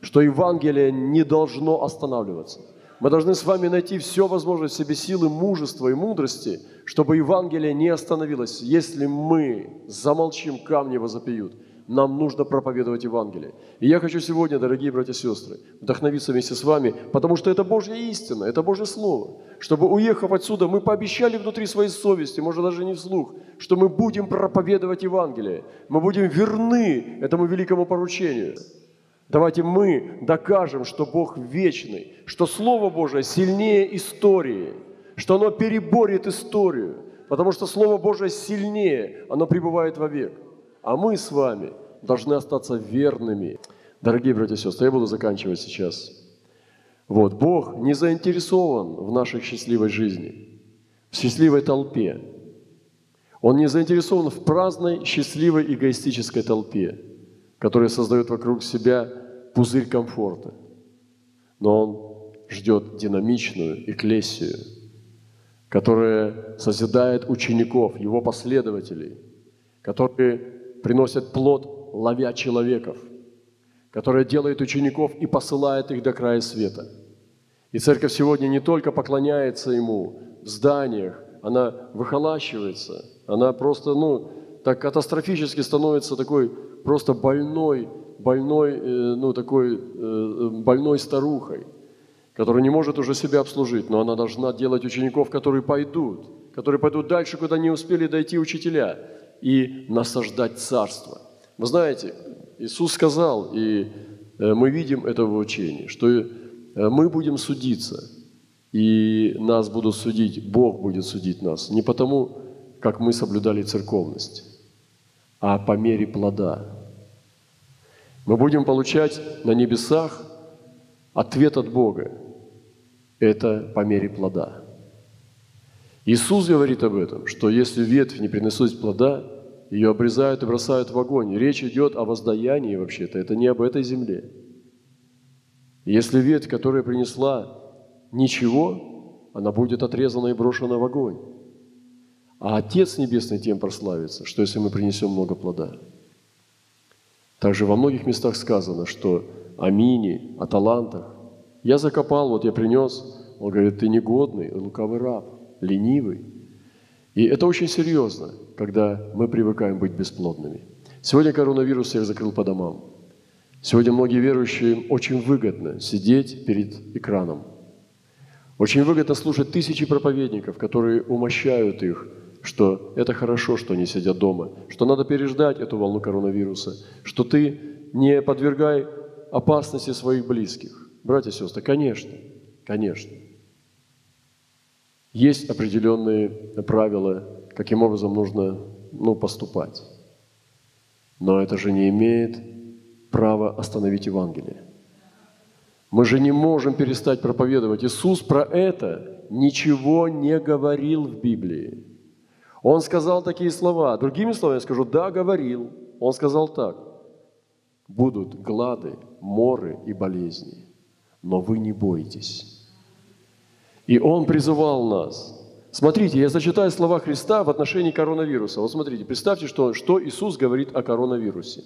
что Евангелие не должно останавливаться. Мы должны с вами найти все возможное в себе силы мужества и мудрости, чтобы Евангелие не остановилось. Если мы замолчим, камни возопьют – нам нужно проповедовать Евангелие. И я хочу сегодня, дорогие братья и сестры, вдохновиться вместе с вами, потому что это Божья истина, это Божье Слово. Чтобы, уехав отсюда, мы пообещали внутри своей совести, может даже не вслух, что мы будем проповедовать Евангелие. Мы будем верны этому великому поручению. Давайте мы докажем, что Бог вечный, что Слово Божие сильнее истории, что оно переборет историю, потому что Слово Божие сильнее, оно пребывает вовек. А мы с вами должны остаться верными. Дорогие братья и сестры, я буду заканчивать сейчас. Вот, Бог не заинтересован в нашей счастливой жизни, в счастливой толпе. Он не заинтересован в праздной, счастливой, эгоистической толпе, которая создает вокруг себя пузырь комфорта. Но Он ждет динамичную эклесию, которая созидает учеников, Его последователей, которые приносят плод, ловя человеков, которая делает учеников и посылает их до края света. И церковь сегодня не только поклоняется Ему в зданиях, она выхолащивается, она просто, ну, так катастрофически становится такой просто больной, больной, э, ну, такой э, больной старухой, которая не может уже себя обслужить, но она должна делать учеников, которые пойдут, которые пойдут дальше, куда не успели дойти учителя – и насаждать царство. Вы знаете, Иисус сказал, и э, мы видим это в учении, что э, мы будем судиться, и нас будут судить, Бог будет судить нас, не потому, как мы соблюдали церковность, а по мере плода. Мы будем получать на небесах ответ от Бога. Это по мере плода. Иисус говорит об этом, что если ветвь не приносит плода, ее обрезают и бросают в огонь. Речь идет о воздаянии вообще-то, это не об этой земле. Если ветвь, которая принесла ничего, она будет отрезана и брошена в огонь. А Отец Небесный тем прославится, что если мы принесем много плода. Также во многих местах сказано, что о мине, о талантах. Я закопал, вот я принес. Он говорит, ты негодный, лукавый раб, ленивый. И это очень серьезно, когда мы привыкаем быть бесплодными. Сегодня коронавирус всех закрыл по домам. Сегодня многие верующие очень выгодно сидеть перед экраном. Очень выгодно слушать тысячи проповедников, которые умощают их, что это хорошо, что они сидят дома, что надо переждать эту волну коронавируса, что ты не подвергай опасности своих близких. Братья и сестры, конечно, конечно. Есть определенные правила, каким образом нужно ну, поступать. Но это же не имеет права остановить Евангелие. Мы же не можем перестать проповедовать. Иисус про это ничего не говорил в Библии. Он сказал такие слова. Другими словами я скажу, да, говорил. Он сказал так. Будут глады, моры и болезни, но вы не бойтесь. И Он призывал нас. Смотрите, я зачитаю слова Христа в отношении коронавируса. Вот смотрите, представьте, что, что Иисус говорит о коронавирусе.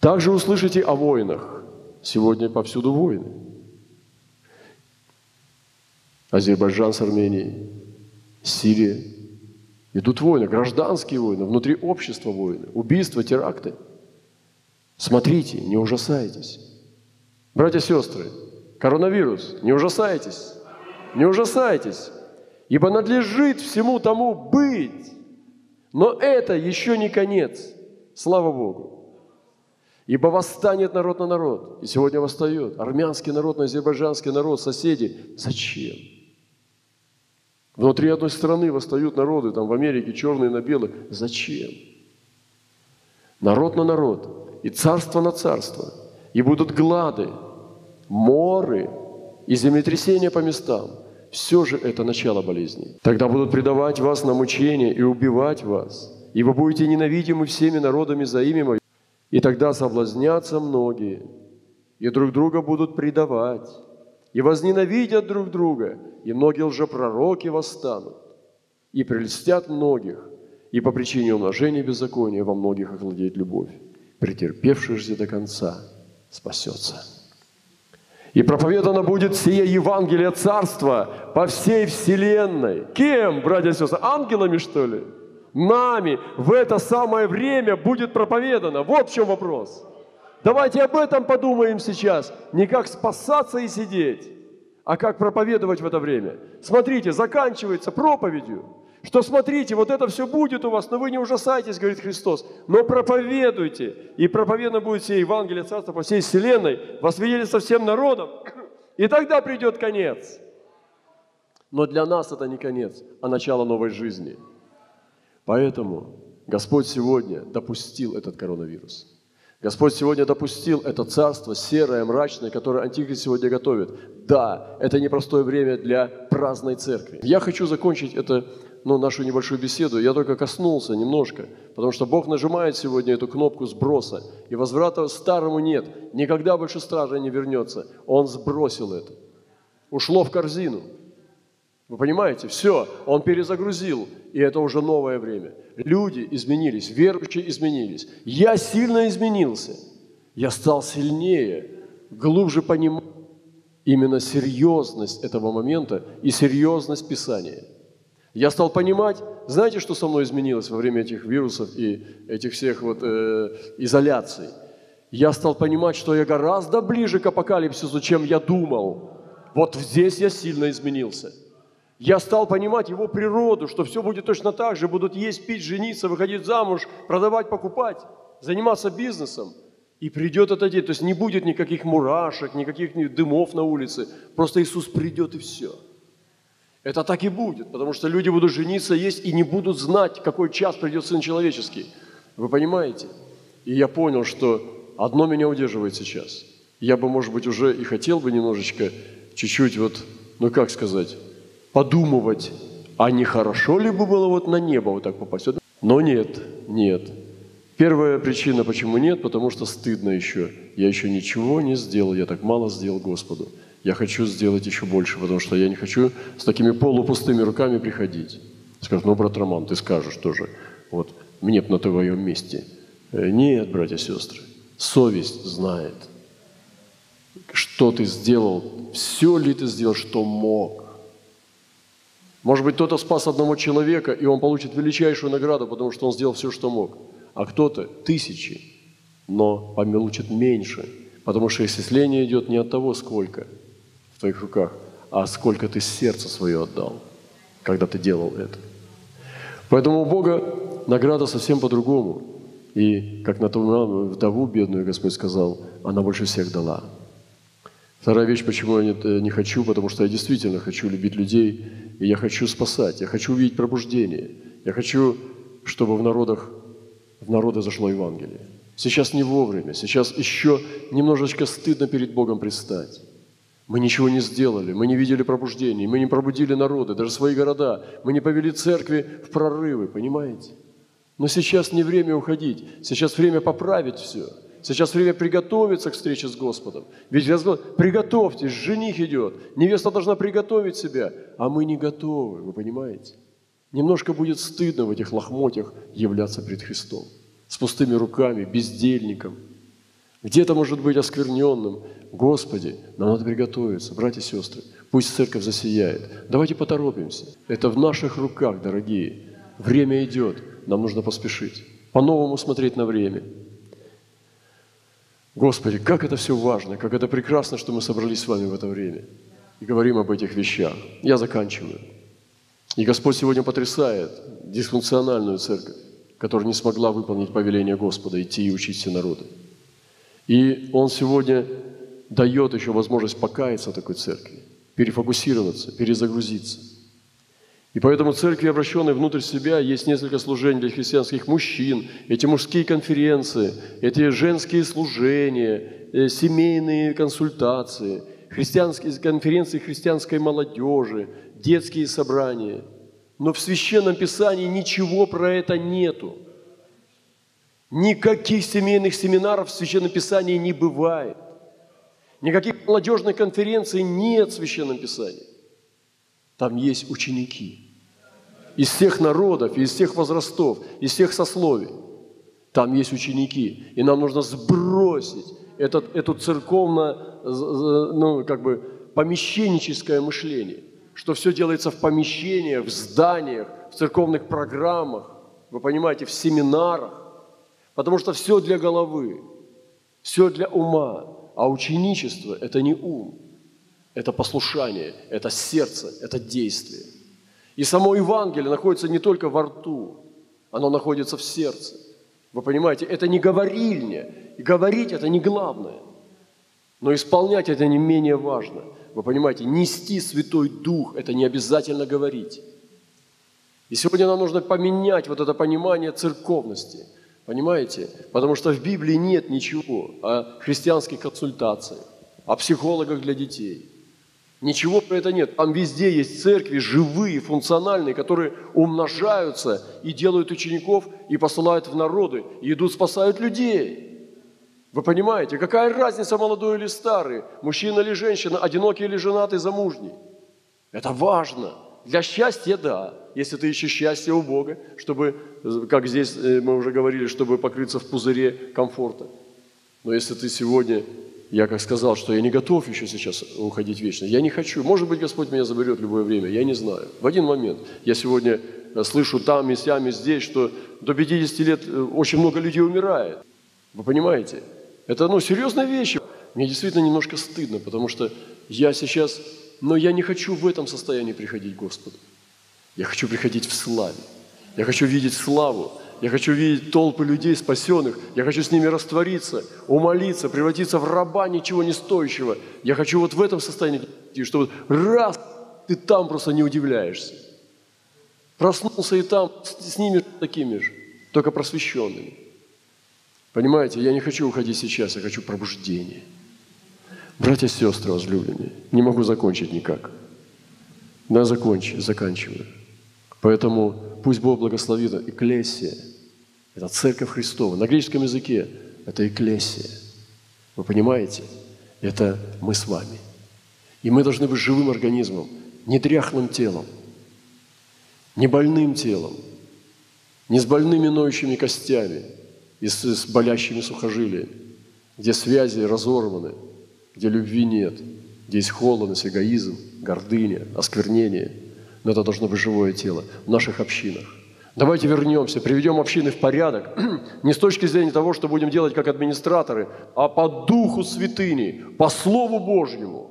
Также услышите о войнах. Сегодня повсюду войны. Азербайджан с Арменией, Сирия. Идут войны, гражданские войны, внутри общества войны, убийства, теракты. Смотрите, не ужасайтесь. Братья и сестры, коронавирус, не ужасайтесь, не ужасайтесь, ибо надлежит всему тому быть. Но это еще не конец. Слава Богу. Ибо восстанет народ на народ. И сегодня восстает. Армянский народ на азербайджанский народ, соседи. Зачем? Внутри одной страны восстают народы, там в Америке черные на белых. Зачем? Народ на народ, и царство на царство, и будут глады, моры и землетрясения по местам. Все же это начало болезни. Тогда будут предавать вас на мучение и убивать вас, и вы будете ненавидимы всеми народами за имя Мое. И тогда соблазнятся многие, и друг друга будут предавать, и возненавидят друг друга, и многие лжепророки восстанут, и прельстят многих, и по причине умножения беззакония во многих охладеет любовь. Претерпевший же до конца спасется. И проповедано будет сие Евангелие Царства по всей вселенной. Кем, братья и сестры? Ангелами, что ли? Нами в это самое время будет проповедано. Вот в чем вопрос. Давайте об этом подумаем сейчас. Не как спасаться и сидеть, а как проповедовать в это время. Смотрите, заканчивается проповедью, что смотрите, вот это все будет у вас, но вы не ужасайтесь, говорит Христос, но проповедуйте. И проповедно будет все Евангелие Царства по всей вселенной, вас видели со всем народом, (clears throat) и тогда придет конец. Но для нас это не конец, а начало новой жизни. Поэтому Господь сегодня допустил этот коронавирус – Господь сегодня допустил это царство серое, мрачное, которое Антихрист сегодня готовит. Да, это непростое время для праздной церкви. Я хочу закончить это, ну, нашу небольшую беседу. Я только коснулся немножко, потому что Бог нажимает сегодня эту кнопку сброса, и возврата старому нет. Никогда больше стража не вернется. Он сбросил это. Ушло в корзину. Вы понимаете? Все, он перезагрузил, и это уже новое время. Люди изменились, верующие изменились. Я сильно изменился. Я стал сильнее, глубже понимать именно серьезность этого момента и серьезность Писания. Я стал понимать, знаете, что со мной изменилось во время этих вирусов и этих всех вот э, изоляций? Я стал понимать, что я гораздо ближе к апокалипсису, чем я думал. Вот здесь я сильно изменился – я стал понимать его природу, что все будет точно так же, будут есть, пить, жениться, выходить замуж, продавать, покупать, заниматься бизнесом. И придет этот день, то есть не будет никаких мурашек, никаких дымов на улице, просто Иисус придет и все. Это так и будет, потому что люди будут жениться, есть и не будут знать, какой час придет Сын Человеческий. Вы понимаете? И я понял, что одно меня удерживает сейчас. Я бы, может быть, уже и хотел бы немножечко, чуть-чуть вот, ну как сказать, подумывать, а не хорошо ли бы было вот на небо вот так попасть? Но нет, нет. Первая причина, почему нет, потому что стыдно еще. Я еще ничего не сделал, я так мало сделал Господу. Я хочу сделать еще больше, потому что я не хочу с такими полупустыми руками приходить. Скажут, ну, брат Роман, ты скажешь тоже, вот, мне бы на твоем месте. Э, нет, братья и сестры, совесть знает, что ты сделал, все ли ты сделал, что мог. Может быть, кто-то спас одного человека, и он получит величайшую награду, потому что он сделал все, что мог. А кто-то тысячи, но получит меньше, потому что исцеление идет не от того, сколько твоих руках, а сколько ты сердце свое отдал, когда ты делал это. Поэтому у Бога награда совсем по-другому. И как на ту вдову бедную Господь сказал, она больше всех дала. Вторая вещь, почему я не, не хочу, потому что я действительно хочу любить людей, и я хочу спасать, я хочу увидеть пробуждение, я хочу, чтобы в народах, в народы зашло Евангелие. Сейчас не вовремя, сейчас еще немножечко стыдно перед Богом предстать. Мы ничего не сделали, мы не видели пробуждений, мы не пробудили народы, даже свои города, мы не повели церкви в прорывы, понимаете? Но сейчас не время уходить, сейчас время поправить все. Сейчас время приготовиться к встрече с Господом. Ведь приготовьтесь, жених идет, невеста должна приготовить себя, а мы не готовы, вы понимаете? Немножко будет стыдно в этих лохмотьях являться пред Христом. С пустыми руками, бездельником. Где-то может быть оскверненным, Господи, нам надо приготовиться, братья и сестры. Пусть церковь засияет. Давайте поторопимся. Это в наших руках, дорогие. Время идет, нам нужно поспешить. По-новому смотреть на время. Господи, как это все важно, как это прекрасно, что мы собрались с вами в это время и говорим об этих вещах. Я заканчиваю. И Господь сегодня потрясает дисфункциональную церковь, которая не смогла выполнить повеление Господа, идти и учить все народы. И Он сегодня дает еще возможность покаяться такой церкви, перефокусироваться, перезагрузиться. И поэтому церкви, обращенные внутрь себя, есть несколько служений для христианских мужчин, эти мужские конференции, эти женские служения, э, семейные консультации, христианские конференции христианской молодежи, детские собрания. Но в Священном Писании ничего про это нету. Никаких семейных семинаров в Священном Писании не бывает. Никаких молодежных конференций нет в Священном Писании. Там есть ученики. Из всех народов, из всех возрастов, из всех сословий. Там есть ученики. И нам нужно сбросить этот, эту церковно, ну, как бы, помещенническое мышление, что все делается в помещениях, в зданиях, в церковных программах, вы понимаете, в семинарах, потому что все для головы, все для ума, а ученичество – это не ум, это послушание, это сердце, это действие. И само Евангелие находится не только во рту, оно находится в сердце. Вы понимаете, это не говорильня. И говорить – это не главное. Но исполнять – это не менее важно. Вы понимаете, нести Святой Дух – это не обязательно говорить. И сегодня нам нужно поменять вот это понимание церковности – Понимаете? Потому что в Библии нет ничего о христианских консультациях, о психологах для детей. Ничего про это нет. Там везде есть церкви живые, функциональные, которые умножаются и делают учеников, и посылают в народы, и идут, спасают людей. Вы понимаете, какая разница, молодой или старый, мужчина или женщина, одинокий или женатый, замужний? Это важно. Для счастья – да если ты ищешь счастье у Бога, чтобы, как здесь э, мы уже говорили, чтобы покрыться в пузыре комфорта. Но если ты сегодня, я как сказал, что я не готов еще сейчас уходить вечно, я не хочу. Может быть, Господь меня заберет в любое время, я не знаю. В один момент я сегодня э, слышу там и сям и здесь, что до 50 лет э, очень много людей умирает. Вы понимаете? Это ну, серьезная вещь. Мне действительно немножко стыдно, потому что я сейчас, но я не хочу в этом состоянии приходить к Господу. Я хочу приходить в славе. Я хочу видеть славу. Я хочу видеть толпы людей спасенных. Я хочу с ними раствориться, умолиться, превратиться в раба ничего не стоящего. Я хочу вот в этом состоянии, чтобы раз ты там просто не удивляешься. Проснулся и там с ними такими же, только просвещенными. Понимаете, я не хочу уходить сейчас, я хочу пробуждения. Братья и сестры возлюбленные, не могу закончить никак. Да, закончу, заканчиваю. Поэтому пусть Бог благословит Экклесия, Это церковь Христова. На греческом языке это эклесия. Вы понимаете? Это мы с вами. И мы должны быть живым организмом, не дряхлым телом, не больным телом, не с больными ноющими костями и с, с болящими сухожилиями, где связи разорваны, где любви нет, где есть холодность, эгоизм, гордыня, осквернение. Но это должно быть живое тело в наших общинах. Давайте вернемся, приведем общины в порядок, (clears throat) не с точки зрения того, что будем делать как администраторы, а по духу святыни, по Слову Божьему.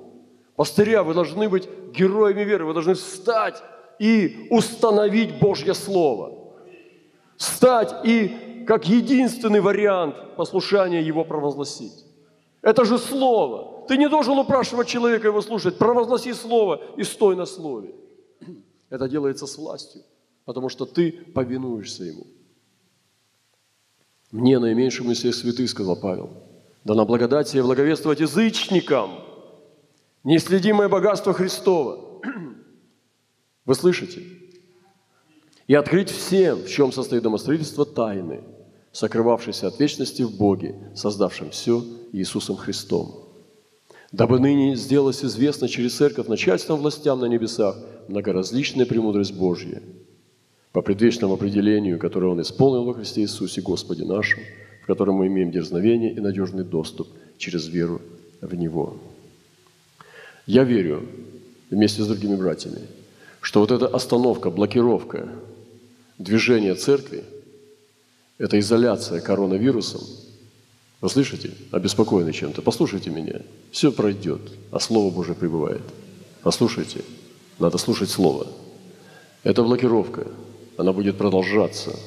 Пастыря, вы должны быть героями веры, вы должны встать и установить Божье Слово. Встать и как единственный вариант послушания его провозгласить. Это же Слово. Ты не должен упрашивать человека его слушать. Провозгласи Слово и стой на Слове. Это делается с властью потому что ты повинуешься Ему. Мне, наименьшему из всех святых, сказал Павел, да на благодать себе благовествовать язычникам неследимое богатство Христова. (clears throat) Вы слышите? И открыть всем, в чем состоит домостроительство тайны, сокрывавшейся от вечности в Боге, создавшем все Иисусом Христом. Дабы ныне сделалось известно через церковь начальством властям на небесах многоразличная премудрость Божья – по предвечному определению, которое Он исполнил во Христе Иисусе Господе нашем, в котором мы имеем дерзновение и надежный доступ через веру в Него. Я верю вместе с другими братьями, что вот эта остановка, блокировка движения церкви, эта изоляция коронавирусом, вы слышите, обеспокоены чем-то, послушайте меня, все пройдет, а Слово Божие пребывает. Послушайте, надо слушать Слово. Это блокировка – она будет продолжаться.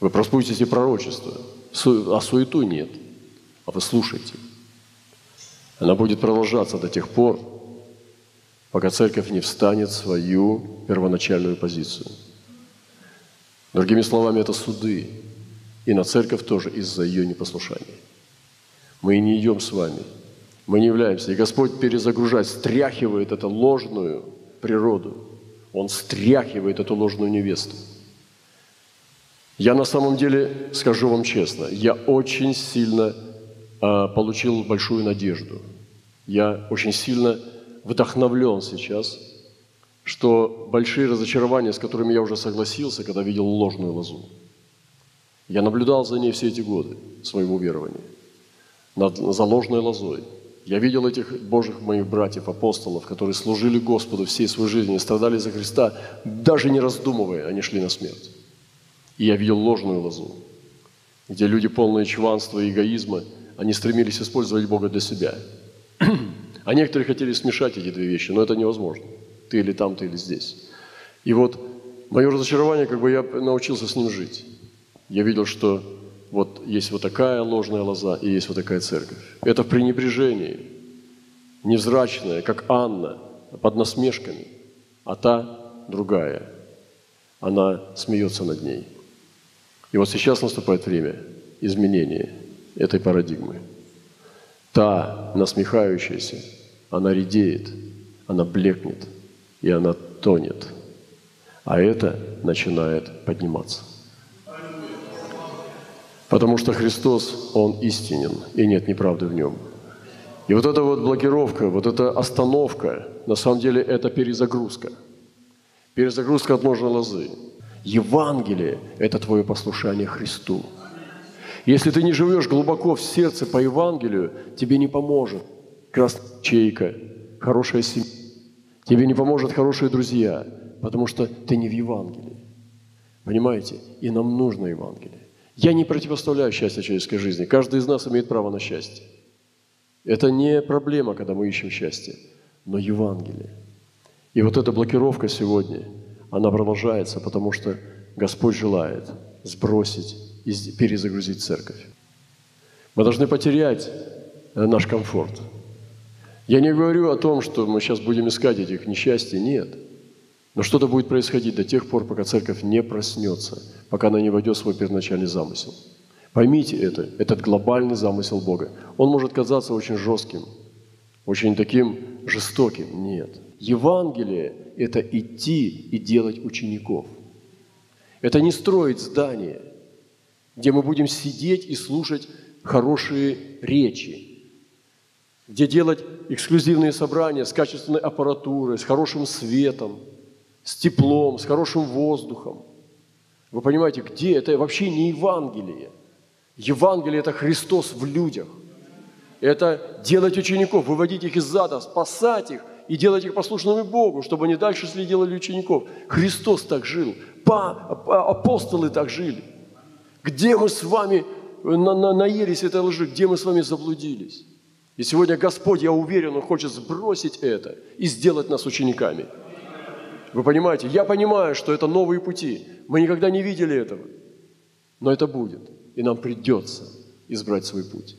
Вы проспустите пророчество, а суету нет, а вы слушайте. Она будет продолжаться до тех пор, пока церковь не встанет в свою первоначальную позицию. Другими словами, это суды. И на церковь тоже из-за ее непослушания. Мы не идем с вами. Мы не являемся. И Господь перезагружает, стряхивает эту ложную природу – он стряхивает эту ложную невесту. Я на самом деле, скажу вам честно, я очень сильно э, получил большую надежду. Я очень сильно вдохновлен сейчас, что большие разочарования, с которыми я уже согласился, когда видел ложную лозу, я наблюдал за ней все эти годы своего верования, над, за ложной лозой – я видел этих Божьих моих братьев, апостолов, которые служили Господу всей своей жизнью, страдали за Христа, даже не раздумывая, они шли на смерть. И я видел ложную лозу, где люди полные чванства и эгоизма, они стремились использовать Бога для себя. А некоторые хотели смешать эти две вещи, но это невозможно. Ты или там, ты или здесь. И вот мое разочарование, как бы я научился с ним жить. Я видел, что вот есть вот такая ложная лоза и есть вот такая церковь. Это в пренебрежении, невзрачная, как Анна, под насмешками, а та другая. Она смеется над ней. И вот сейчас наступает время изменения этой парадигмы. Та насмехающаяся, она редеет, она блекнет, и она тонет. А это начинает подниматься. Потому что Христос, Он истинен, и нет неправды в Нем. И вот эта вот блокировка, вот эта остановка, на самом деле это перезагрузка. Перезагрузка от ложной лозы. Евангелие – это твое послушание Христу. Если ты не живешь глубоко в сердце по Евангелию, тебе не поможет красная чейка, хорошая семья. Тебе не поможет хорошие друзья, потому что ты не в Евангелии. Понимаете? И нам нужно Евангелие. Я не противоставляю счастье человеческой жизни. Каждый из нас имеет право на счастье. Это не проблема, когда мы ищем счастье, но Евангелие. И вот эта блокировка сегодня, она продолжается, потому что Господь желает сбросить и перезагрузить церковь. Мы должны потерять э, наш комфорт. Я не говорю о том, что мы сейчас будем искать этих несчастий, нет – но что-то будет происходить до тех пор, пока церковь не проснется, пока она не войдет в свой первоначальный замысел. Поймите это, этот глобальный замысел Бога. Он может казаться очень жестким, очень таким жестоким. Нет. Евангелие – это идти и делать учеников. Это не строить здание, где мы будем сидеть и слушать хорошие речи, где делать эксклюзивные собрания с качественной аппаратурой, с хорошим светом, с теплом, с хорошим воздухом. Вы понимаете, где? Это вообще не Евангелие. Евангелие – это Христос в людях. Это делать учеников, выводить их из ада, спасать их и делать их послушными Богу, чтобы они дальше делали учеников. Христос так жил, апостолы так жили. Где мы с вами на, на, наелись этой лжи, где мы с вами заблудились? И сегодня Господь, я уверен, Он хочет сбросить это и сделать нас учениками. Вы понимаете? Я понимаю, что это новые пути. Мы никогда не видели этого. Но это будет. И нам придется избрать свой путь.